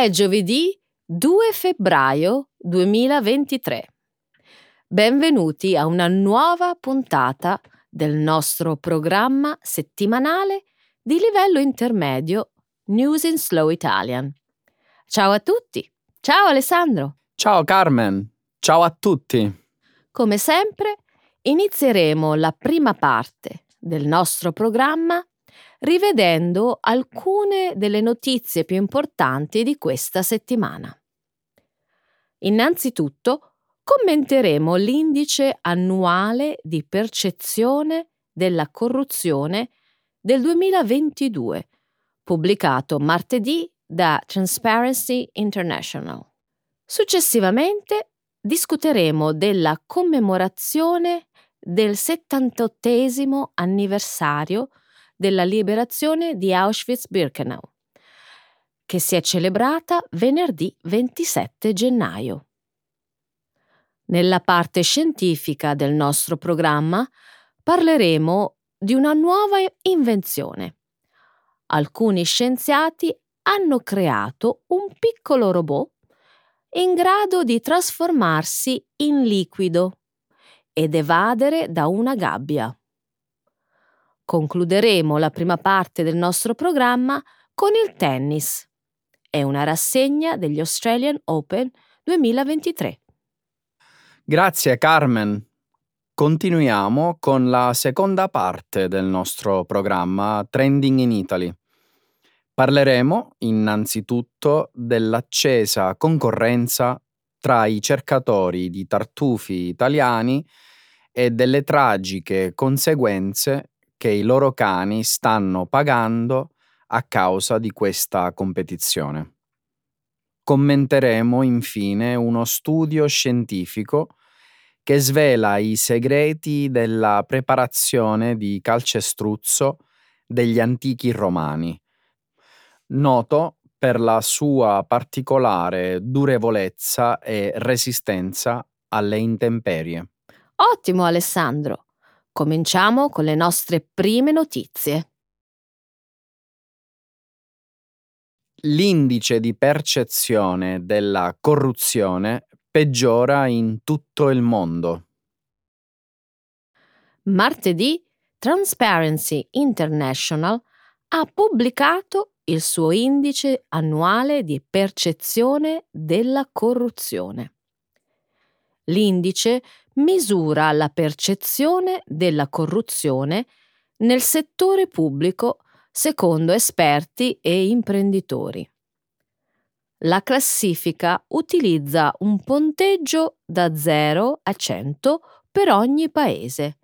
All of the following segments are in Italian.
È giovedì 2 febbraio 2023. Benvenuti a una nuova puntata del nostro programma settimanale di livello intermedio News in Slow Italian. Ciao a tutti. Ciao Alessandro. Ciao Carmen. Ciao a tutti. Come sempre, inizieremo la prima parte del nostro programma rivedendo alcune delle notizie più importanti di questa settimana. Innanzitutto commenteremo l'indice annuale di percezione della corruzione del 2022, pubblicato martedì da Transparency International. Successivamente discuteremo della commemorazione del 78 anniversario della liberazione di Auschwitz-Birkenau, che si è celebrata venerdì 27 gennaio. Nella parte scientifica del nostro programma parleremo di una nuova invenzione. Alcuni scienziati hanno creato un piccolo robot in grado di trasformarsi in liquido ed evadere da una gabbia. Concluderemo la prima parte del nostro programma con il tennis e una rassegna degli Australian Open 2023. Grazie Carmen. Continuiamo con la seconda parte del nostro programma Trending in Italy. Parleremo innanzitutto dell'accesa concorrenza tra i cercatori di tartufi italiani e delle tragiche conseguenze che i loro cani stanno pagando a causa di questa competizione. Commenteremo infine uno studio scientifico che svela i segreti della preparazione di calcestruzzo degli antichi romani, noto per la sua particolare durevolezza e resistenza alle intemperie. Ottimo Alessandro! Cominciamo con le nostre prime notizie. L'indice di percezione della corruzione peggiora in tutto il mondo. Martedì Transparency International ha pubblicato il suo indice annuale di percezione della corruzione. L'indice misura la percezione della corruzione nel settore pubblico secondo esperti e imprenditori. La classifica utilizza un punteggio da 0 a 100 per ogni paese.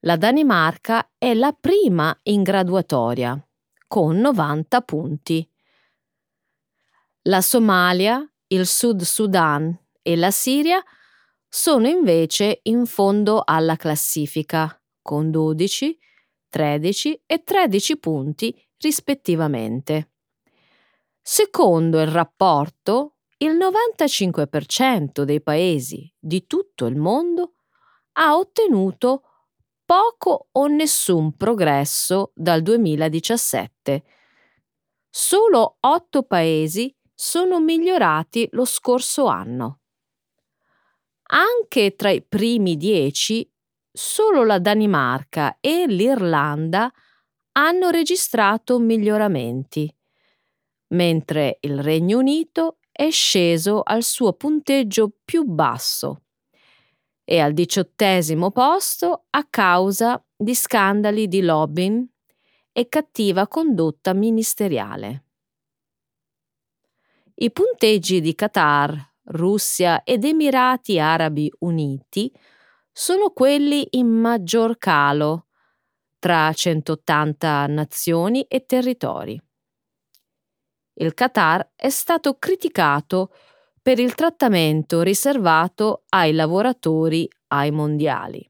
La Danimarca è la prima in graduatoria, con 90 punti. La Somalia, il Sud Sudan e la Siria sono invece in fondo alla classifica, con 12, 13 e 13 punti rispettivamente. Secondo il rapporto, il 95% dei paesi di tutto il mondo ha ottenuto poco o nessun progresso dal 2017. Solo 8 paesi sono migliorati lo scorso anno. Anche tra i primi dieci, solo la Danimarca e l'Irlanda hanno registrato miglioramenti, mentre il Regno Unito è sceso al suo punteggio più basso e al diciottesimo posto a causa di scandali di lobbying e cattiva condotta ministeriale. I punteggi di Qatar, Russia ed Emirati Arabi Uniti sono quelli in maggior calo tra 180 nazioni e territori. Il Qatar è stato criticato per il trattamento riservato ai lavoratori ai mondiali.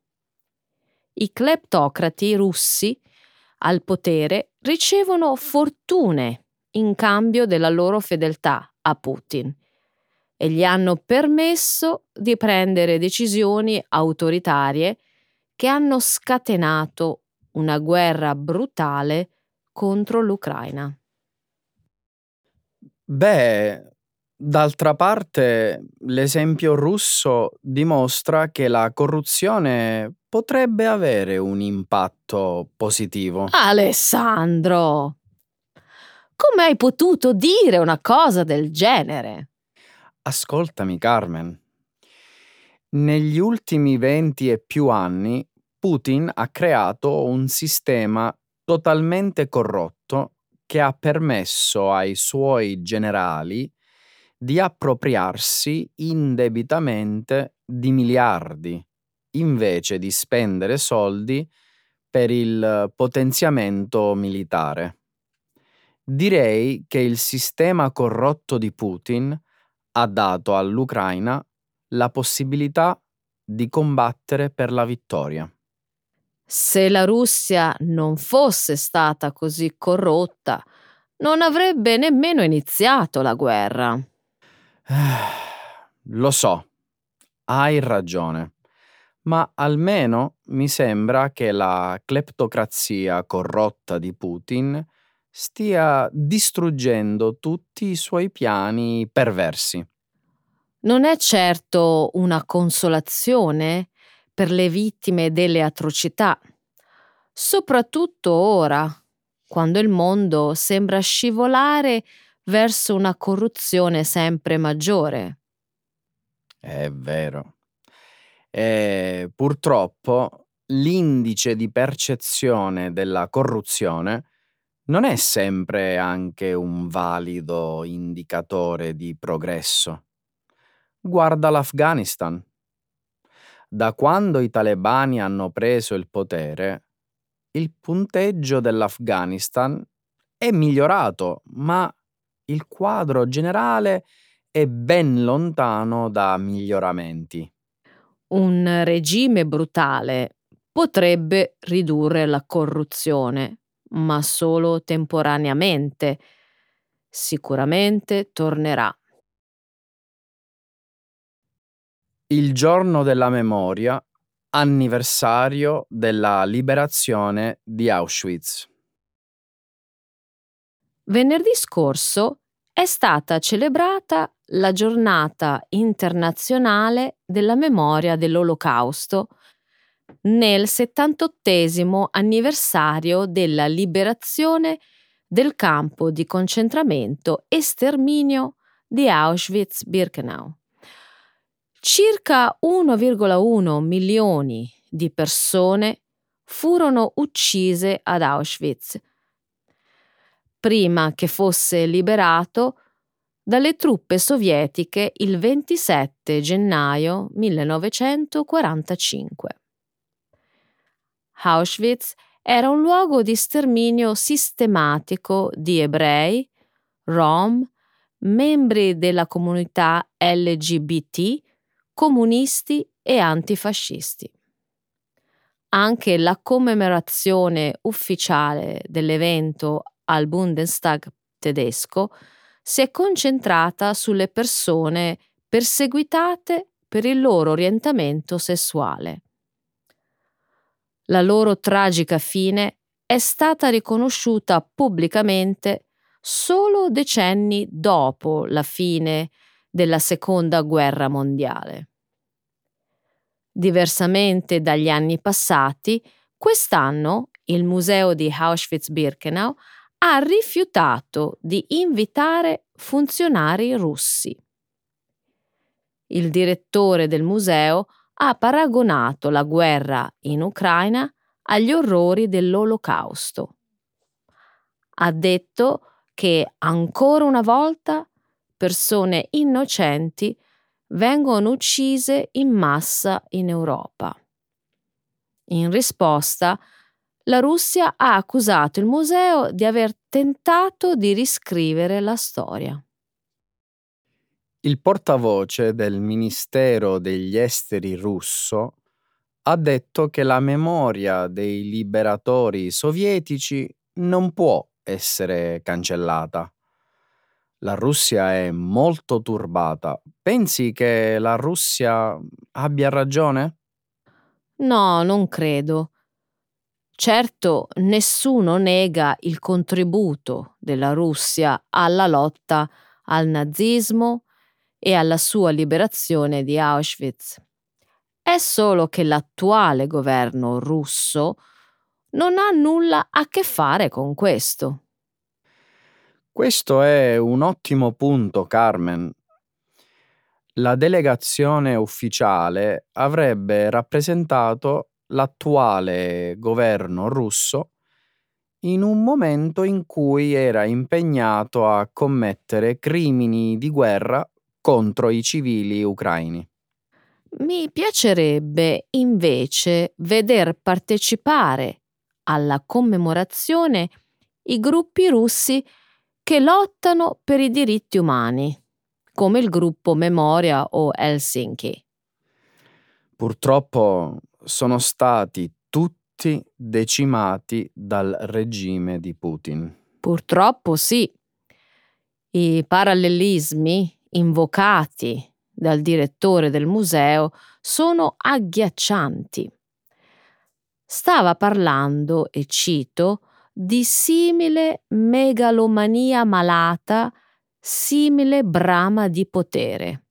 I cleptocrati russi al potere ricevono fortune in cambio della loro fedeltà a Putin e gli hanno permesso di prendere decisioni autoritarie che hanno scatenato una guerra brutale contro l'Ucraina. Beh, d'altra parte, l'esempio russo dimostra che la corruzione potrebbe avere un impatto positivo. Alessandro! Come hai potuto dire una cosa del genere? Ascoltami, Carmen. Negli ultimi venti e più anni Putin ha creato un sistema totalmente corrotto che ha permesso ai suoi generali di appropriarsi indebitamente di miliardi invece di spendere soldi per il potenziamento militare. Direi che il sistema corrotto di Putin ha dato all'Ucraina la possibilità di combattere per la vittoria. Se la Russia non fosse stata così corrotta, non avrebbe nemmeno iniziato la guerra. Lo so, hai ragione, ma almeno mi sembra che la cleptocrazia corrotta di Putin stia distruggendo tutti i suoi piani perversi. Non è certo una consolazione per le vittime delle atrocità, soprattutto ora, quando il mondo sembra scivolare verso una corruzione sempre maggiore. È vero. E purtroppo l'indice di percezione della corruzione non è sempre anche un valido indicatore di progresso. Guarda l'Afghanistan. Da quando i talebani hanno preso il potere, il punteggio dell'Afghanistan è migliorato, ma il quadro generale è ben lontano da miglioramenti. Un regime brutale potrebbe ridurre la corruzione, ma solo temporaneamente. Sicuramente tornerà. Il giorno della memoria, anniversario della liberazione di Auschwitz. Venerdì scorso è stata celebrata la giornata internazionale della memoria dell'Olocausto nel 78 anniversario della liberazione del campo di concentramento e sterminio di Auschwitz-Birkenau. Circa 1,1 milioni di persone furono uccise ad Auschwitz prima che fosse liberato dalle truppe sovietiche il 27 gennaio 1945. Auschwitz era un luogo di sterminio sistematico di ebrei, rom, membri della comunità LGBT, comunisti e antifascisti. Anche la commemorazione ufficiale dell'evento al Bundestag tedesco si è concentrata sulle persone perseguitate per il loro orientamento sessuale. La loro tragica fine è stata riconosciuta pubblicamente solo decenni dopo la fine della Seconda Guerra Mondiale. Diversamente dagli anni passati, quest'anno il Museo di Auschwitz-Birkenau ha rifiutato di invitare funzionari russi. Il direttore del museo ha paragonato la guerra in Ucraina agli orrori dell'Olocausto. Ha detto che ancora una volta persone innocenti vengono uccise in massa in Europa. In risposta, la Russia ha accusato il museo di aver tentato di riscrivere la storia. Il portavoce del Ministero degli Esteri russo ha detto che la memoria dei liberatori sovietici non può essere cancellata. La Russia è molto turbata. Pensi che la Russia abbia ragione? No, non credo. Certo, nessuno nega il contributo della Russia alla lotta al nazismo e alla sua liberazione di Auschwitz. È solo che l'attuale governo russo non ha nulla a che fare con questo. Questo è un ottimo punto, Carmen. La delegazione ufficiale avrebbe rappresentato l'attuale governo russo in un momento in cui era impegnato a commettere crimini di guerra contro i civili ucraini. Mi piacerebbe invece veder partecipare alla commemorazione i gruppi russi che lottano per i diritti umani, come il gruppo Memoria o Helsinki. Purtroppo sono stati tutti decimati dal regime di Putin. Purtroppo sì. I parallelismi invocati dal direttore del museo sono agghiaccianti. Stava parlando, e cito, di simile megalomania malata, simile brama di potere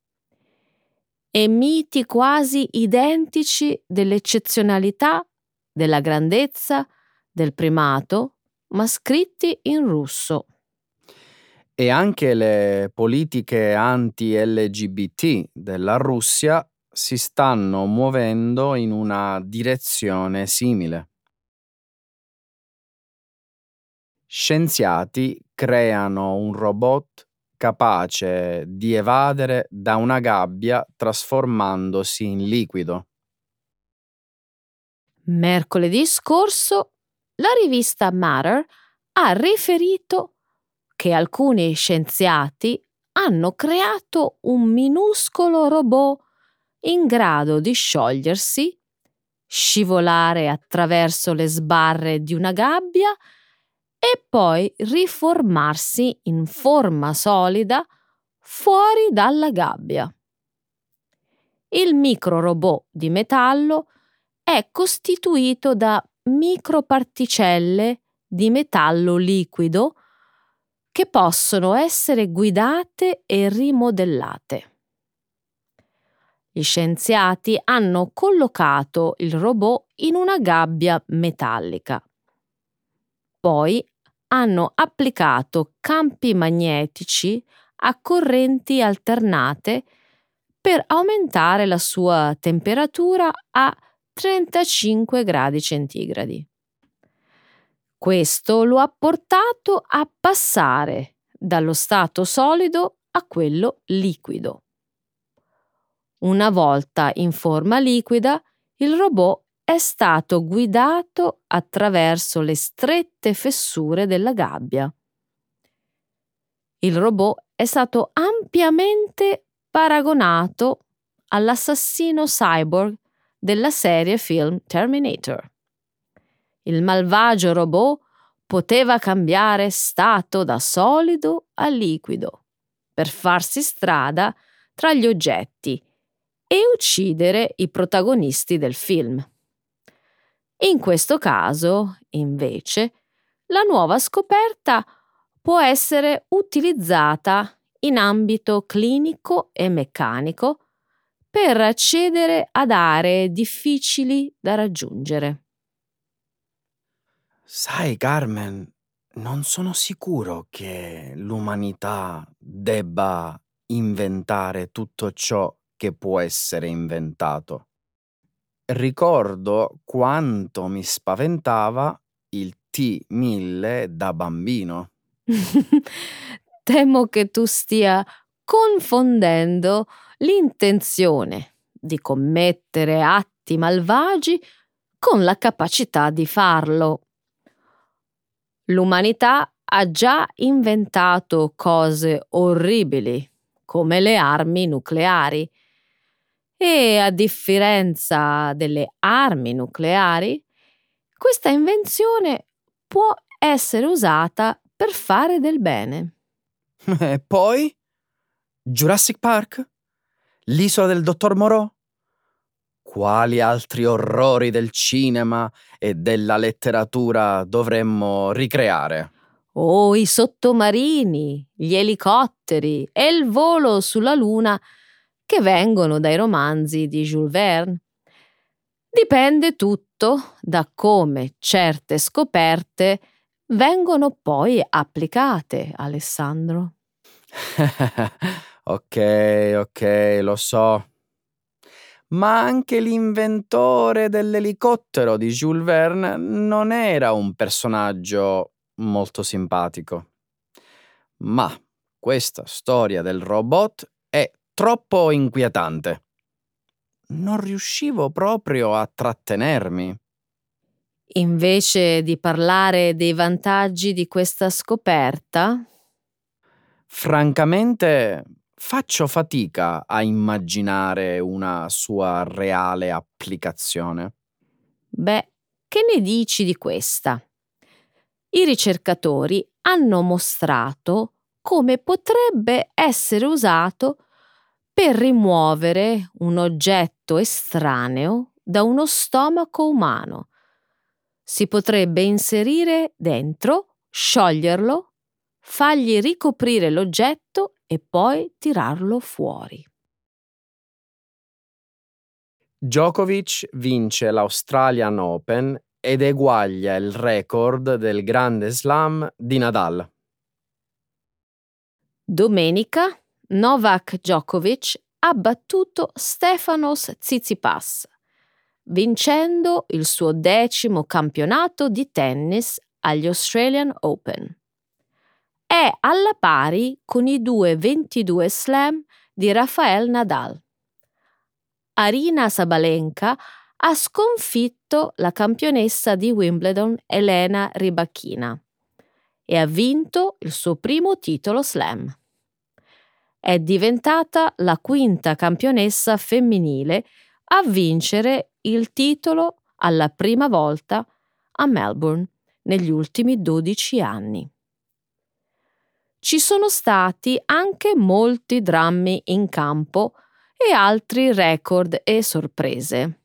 e miti quasi identici dell'eccezionalità, della grandezza, del primato, ma scritti in russo. E anche le politiche anti-LGBT della Russia si stanno muovendo in una direzione simile. Scienziati creano un robot capace di evadere da una gabbia trasformandosi in liquido. Mercoledì scorso la rivista Matter ha riferito che alcuni scienziati hanno creato un minuscolo robot in grado di sciogliersi, scivolare attraverso le sbarre di una gabbia e poi riformarsi in forma solida fuori dalla gabbia. Il microrobot di metallo è costituito da microparticelle di metallo liquido che possono essere guidate e rimodellate. Gli scienziati hanno collocato il robot in una gabbia metallica. Poi hanno applicato campi magnetici a correnti alternate per aumentare la sua temperatura a 35 gradi centigradi. Questo lo ha portato a passare dallo stato solido a quello liquido. Una volta in forma liquida, il robot è stato guidato attraverso le strette fessure della gabbia. Il robot è stato ampiamente paragonato all'assassino cyborg della serie film Terminator. Il malvagio robot poteva cambiare stato da solido a liquido per farsi strada tra gli oggetti e uccidere i protagonisti del film. In questo caso, invece, la nuova scoperta può essere utilizzata in ambito clinico e meccanico per accedere ad aree difficili da raggiungere. Sai, Carmen, non sono sicuro che l'umanità debba inventare tutto ciò che può essere inventato ricordo quanto mi spaventava il T1000 da bambino. Temo che tu stia confondendo l'intenzione di commettere atti malvagi con la capacità di farlo. L'umanità ha già inventato cose orribili, come le armi nucleari, e a differenza delle armi nucleari, questa invenzione può essere usata per fare del bene. E poi? Jurassic Park? L'isola del dottor Moreau? Quali altri orrori del cinema e della letteratura dovremmo ricreare? o i sottomarini, gli elicotteri e il volo sulla Luna che vengono dai romanzi di Jules Verne. Dipende tutto da come certe scoperte vengono poi applicate, Alessandro. ok, ok, lo so. Ma anche l'inventore dell'elicottero di Jules Verne non era un personaggio molto simpatico. Ma questa storia del robot è troppo inquietante. Non riuscivo proprio a trattenermi. Invece di parlare dei vantaggi di questa scoperta? Francamente, faccio fatica a immaginare una sua reale applicazione. Beh, che ne dici di questa? I ricercatori hanno mostrato come potrebbe essere usato per rimuovere un oggetto estraneo da uno stomaco umano. Si potrebbe inserire dentro, scioglierlo, fargli ricoprire l'oggetto e poi tirarlo fuori. Djokovic vince l'Australian Open ed eguaglia il record del Grande Slam di Nadal. Domenica Novak Djokovic ha battuto Stefanos Tsitsipas, vincendo il suo decimo campionato di tennis agli Australian Open. È alla pari con i due 22 slam di Rafael Nadal. Arina Sabalenka ha sconfitto la campionessa di Wimbledon Elena Rybakina e ha vinto il suo primo titolo slam. È diventata la quinta campionessa femminile a vincere il titolo alla prima volta a Melbourne negli ultimi 12 anni. Ci sono stati anche molti drammi in campo e altri record e sorprese.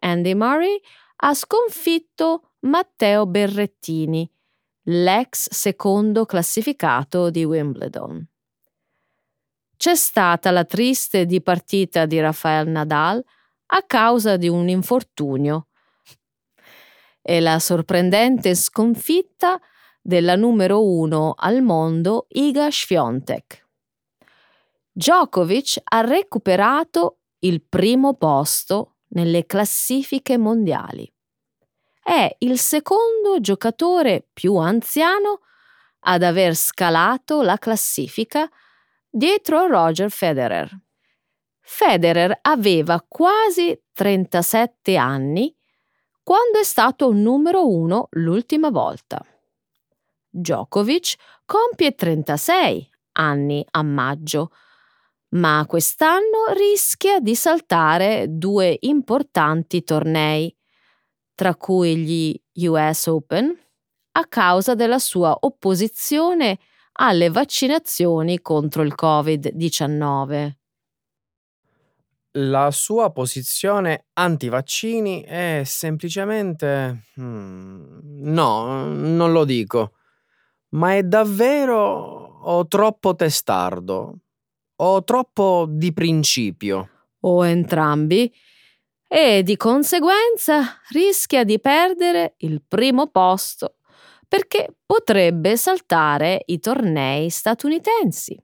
Andy Murray ha sconfitto Matteo Berrettini, l'ex secondo classificato di Wimbledon. C'è stata la triste dipartita di Rafael Nadal a causa di un infortunio e la sorprendente sconfitta della numero uno al mondo Iga Swiatek. Djokovic ha recuperato il primo posto nelle classifiche mondiali. È il secondo giocatore più anziano ad aver scalato la classifica dietro Roger Federer. Federer aveva quasi 37 anni quando è stato numero uno l'ultima volta. Djokovic compie 36 anni a maggio ma quest'anno rischia di saltare due importanti tornei, tra cui gli US Open, a causa della sua opposizione alle vaccinazioni contro il Covid-19. La sua posizione anti-vaccini è semplicemente... Hmm, no, non lo dico. Ma è davvero o troppo testardo o troppo di principio? O entrambi. E di conseguenza rischia di perdere il primo posto perché potrebbe saltare i tornei statunitensi.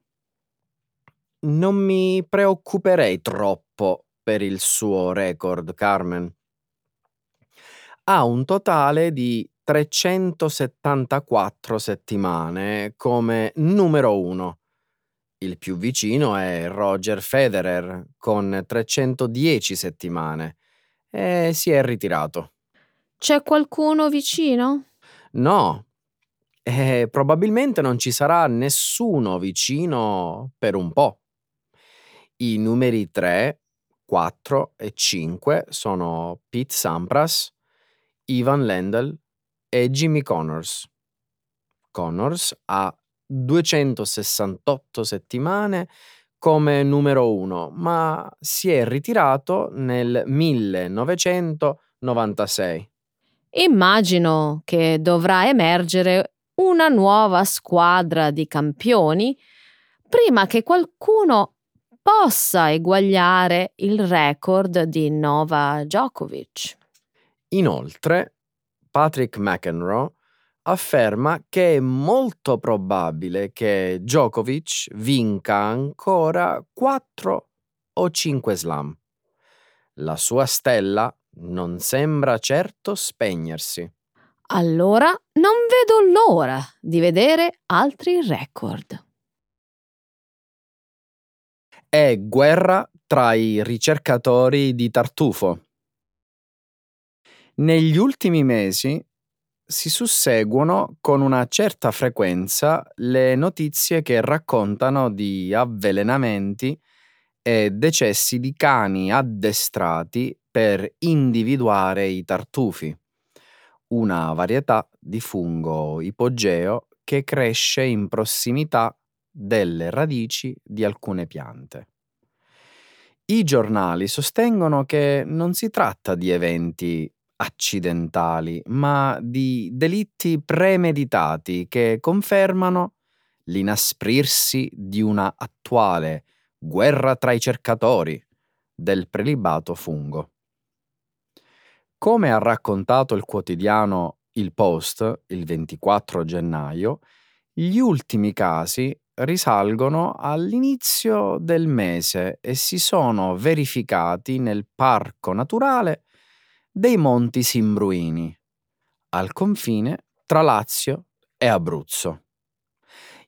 Non mi preoccuperei troppo per il suo record, Carmen. Ha un totale di 374 settimane come numero uno il più vicino è Roger Federer con 310 settimane e si è ritirato. C'è qualcuno vicino? No, e probabilmente non ci sarà nessuno vicino per un po'. I numeri 3, 4 e 5 sono Pete Sampras, Ivan Lendl e Jimmy Connors. Connors ha 268 settimane come numero uno, ma si è ritirato nel 1996. Immagino che dovrà emergere una nuova squadra di campioni prima che qualcuno possa eguagliare il record di Nova Djokovic. Inoltre, Patrick McEnroe afferma che è molto probabile che Djokovic vinca ancora 4 o 5 slam. La sua stella non sembra certo spegnersi. Allora non vedo l'ora di vedere altri record. È guerra tra i ricercatori di tartufo. Negli ultimi mesi si susseguono con una certa frequenza le notizie che raccontano di avvelenamenti e decessi di cani addestrati per individuare i tartufi, una varietà di fungo ipogeo che cresce in prossimità delle radici di alcune piante. I giornali sostengono che non si tratta di eventi accidentali, ma di delitti premeditati che confermano l'inasprirsi di una attuale guerra tra i cercatori del prelibato fungo. Come ha raccontato il quotidiano Il Post il 24 gennaio, gli ultimi casi risalgono all'inizio del mese e si sono verificati nel parco naturale dei Monti Simbruini, al confine tra Lazio e Abruzzo.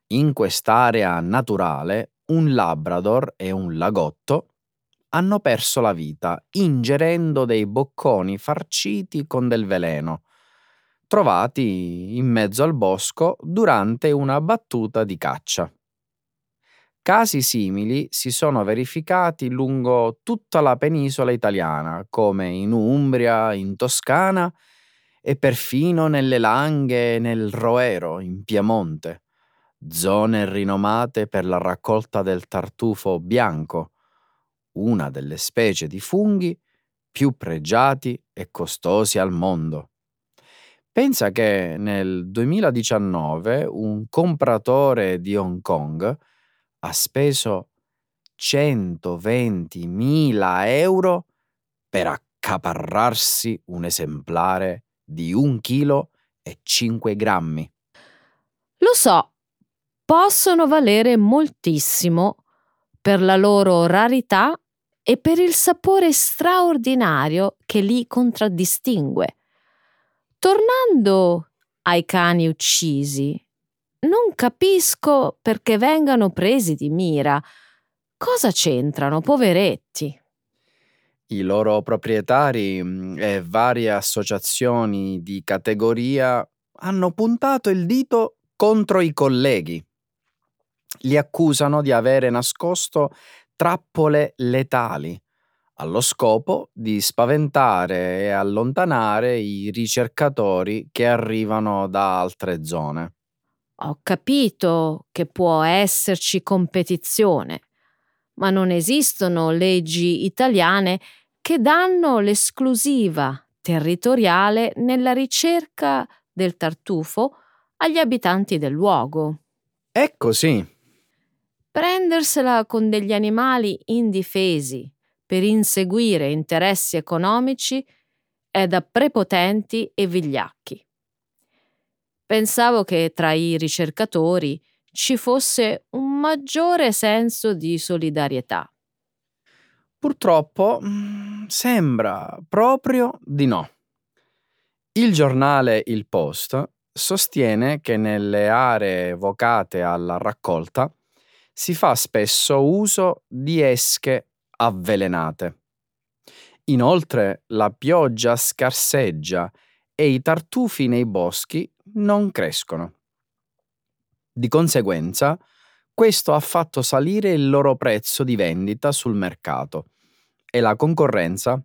In quest'area naturale un Labrador e un lagotto hanno perso la vita ingerendo dei bocconi farciti con del veleno, trovati in mezzo al bosco durante una battuta di caccia. Casi simili si sono verificati lungo tutta la penisola italiana, come in Umbria, in Toscana e perfino nelle Langhe e nel Roero, in Piemonte, zone rinomate per la raccolta del tartufo bianco, una delle specie di funghi più pregiati e costosi al mondo. Pensa che nel 2019 un compratore di Hong Kong ha speso 120.000 euro per accaparrarsi un esemplare di un chilo e 5 grammi. Lo so, possono valere moltissimo per la loro rarità e per il sapore straordinario che li contraddistingue. Tornando ai cani uccisi, non capisco perché vengano presi di mira. Cosa c'entrano, poveretti? I loro proprietari mm, e varie associazioni di categoria hanno puntato il dito contro i colleghi. Li accusano di avere nascosto trappole letali, allo scopo di spaventare e allontanare i ricercatori che arrivano da altre zone. Ho capito che può esserci competizione, ma non esistono leggi italiane che danno l'esclusiva territoriale nella ricerca del tartufo agli abitanti del luogo. È così. Prendersela con degli animali indifesi per inseguire interessi economici è da prepotenti e vigliacchi. Pensavo che tra i ricercatori ci fosse un maggiore senso di solidarietà. Purtroppo mm, sembra proprio di no. Il giornale Il Post sostiene che nelle aree vocate alla raccolta si fa spesso uso di esche avvelenate. Inoltre la pioggia scarseggia e i tartufi nei boschi non crescono. Di conseguenza, questo ha fatto salire il loro prezzo di vendita sul mercato e la concorrenza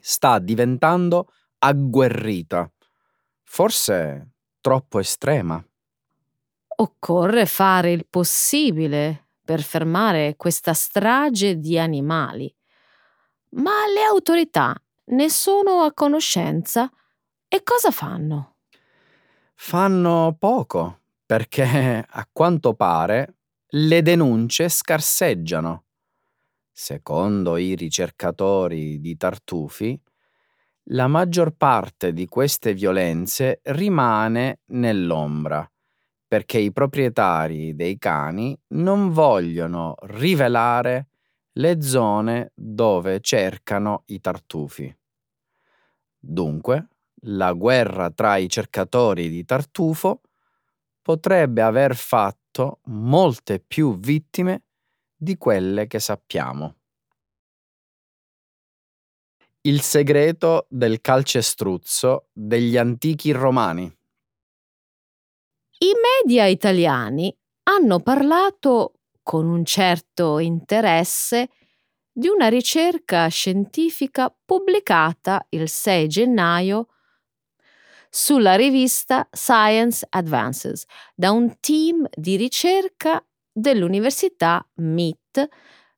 sta diventando agguerrita, forse troppo estrema. Occorre fare il possibile per fermare questa strage di animali. Ma le autorità ne sono a conoscenza e cosa fanno? Fanno poco perché a quanto pare le denunce scarseggiano. Secondo i ricercatori di Tartufi, la maggior parte di queste violenze rimane nell'ombra perché i proprietari dei cani non vogliono rivelare le zone dove cercano i tartufi. Dunque, la guerra tra i cercatori di tartufo potrebbe aver fatto molte più vittime di quelle che sappiamo. Il segreto del calcestruzzo degli antichi romani. I media italiani hanno parlato con un certo interesse di una ricerca scientifica pubblicata il 6 gennaio sulla rivista Science Advances da un team di ricerca dell'Università MIT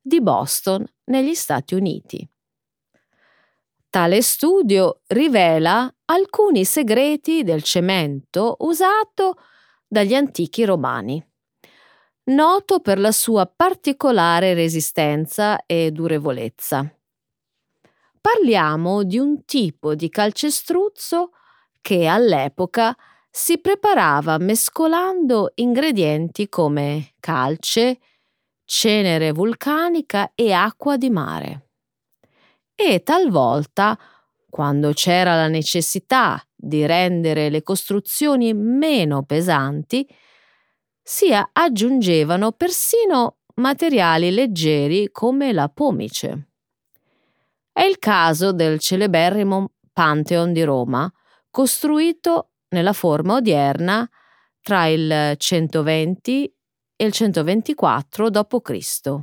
di Boston negli Stati Uniti. Tale studio rivela alcuni segreti del cemento usato dagli antichi romani noto per la sua particolare resistenza e durevolezza. Parliamo di un tipo di calcestruzzo che all'epoca si preparava mescolando ingredienti come calce, cenere vulcanica e acqua di mare. E talvolta, quando c'era la necessità di rendere le costruzioni meno pesanti, si aggiungevano persino materiali leggeri come la pomice. È il caso del celeberrimo Pantheon di Roma, costruito nella forma odierna tra il 120 e il 124 d.C.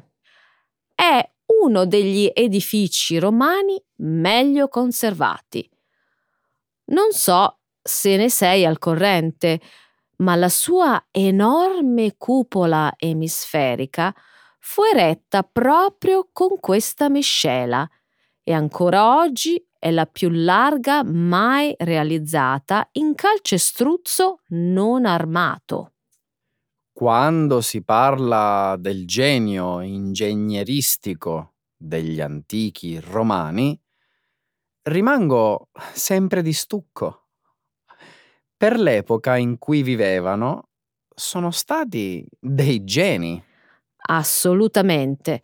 È uno degli edifici romani meglio conservati. Non so se ne sei al corrente, ma la sua enorme cupola emisferica fu eretta proprio con questa miscela e ancora oggi è la più larga mai realizzata in calcestruzzo non armato. Quando si parla del genio ingegneristico degli antichi romani, rimango sempre di stucco per l'epoca in cui vivevano, sono stati dei geni. Assolutamente.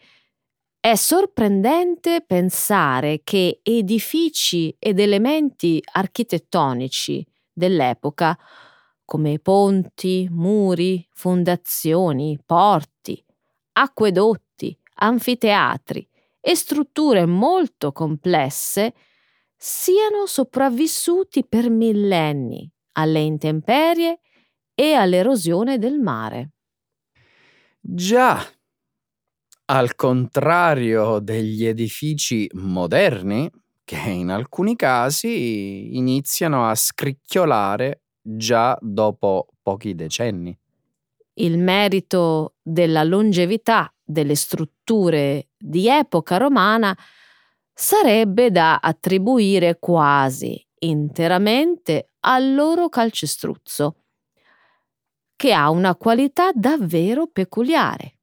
È sorprendente pensare che edifici ed elementi architettonici dell'epoca, come ponti, muri, fondazioni, porti, acquedotti, anfiteatri e strutture molto complesse, siano sopravvissuti per millenni alle intemperie e all'erosione del mare. Già, al contrario degli edifici moderni, che in alcuni casi iniziano a scricchiolare già dopo pochi decenni. Il merito della longevità delle strutture di epoca romana sarebbe da attribuire quasi interamente al loro calcestruzzo, che ha una qualità davvero peculiare.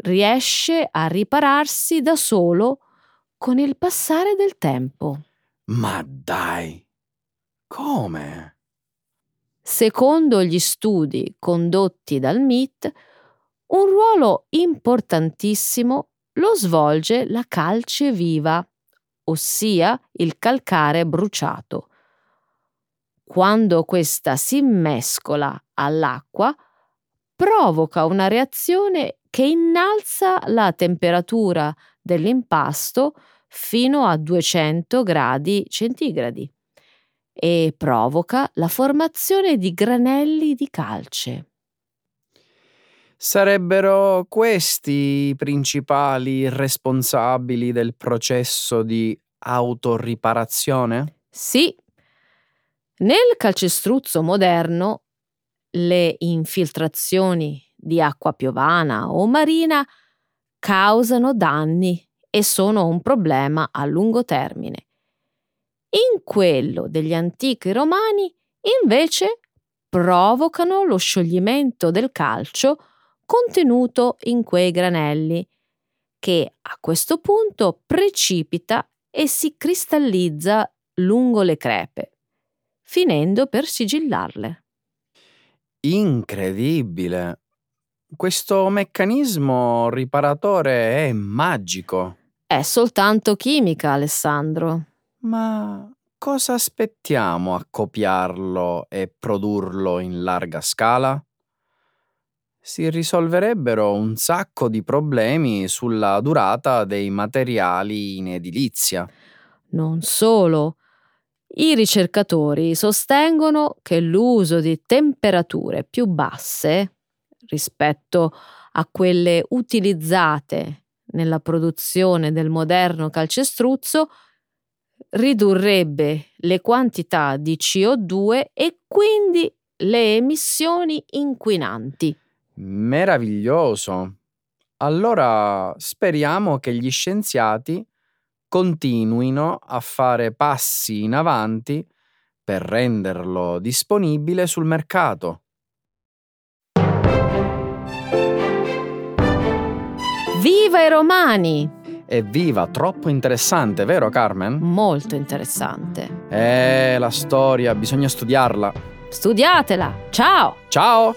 Riesce a ripararsi da solo con il passare del tempo. Ma dai, come? Secondo gli studi condotti dal MIT, un ruolo importantissimo lo svolge la calce viva ossia il calcare bruciato. Quando questa si mescola all'acqua, provoca una reazione che innalza la temperatura dell'impasto fino a 200 gradi centigradi e provoca la formazione di granelli di calce. Sarebbero questi i principali responsabili del processo di autoriparazione? Sì. Nel calcestruzzo moderno le infiltrazioni di acqua piovana o marina causano danni e sono un problema a lungo termine. In quello degli antichi romani, invece, provocano lo scioglimento del calcio contenuto in quei granelli, che a questo punto precipita e si cristallizza lungo le crepe, finendo per sigillarle. Incredibile! Questo meccanismo riparatore è magico. È soltanto chimica, Alessandro. Ma cosa aspettiamo a copiarlo e produrlo in larga scala? Si risolverebbero un sacco di problemi sulla durata dei materiali in edilizia. Non solo. I ricercatori sostengono che l'uso di temperature più basse rispetto a quelle utilizzate nella produzione del moderno calcestruzzo ridurrebbe le quantità di CO2 e quindi le emissioni inquinanti. Meraviglioso! Allora speriamo che gli scienziati continuino a fare passi in avanti per renderlo disponibile sul mercato. Viva i romani! Evviva, troppo interessante, vero Carmen? Molto interessante. Eh, la storia, bisogna studiarla. Studiatela! Ciao! Ciao!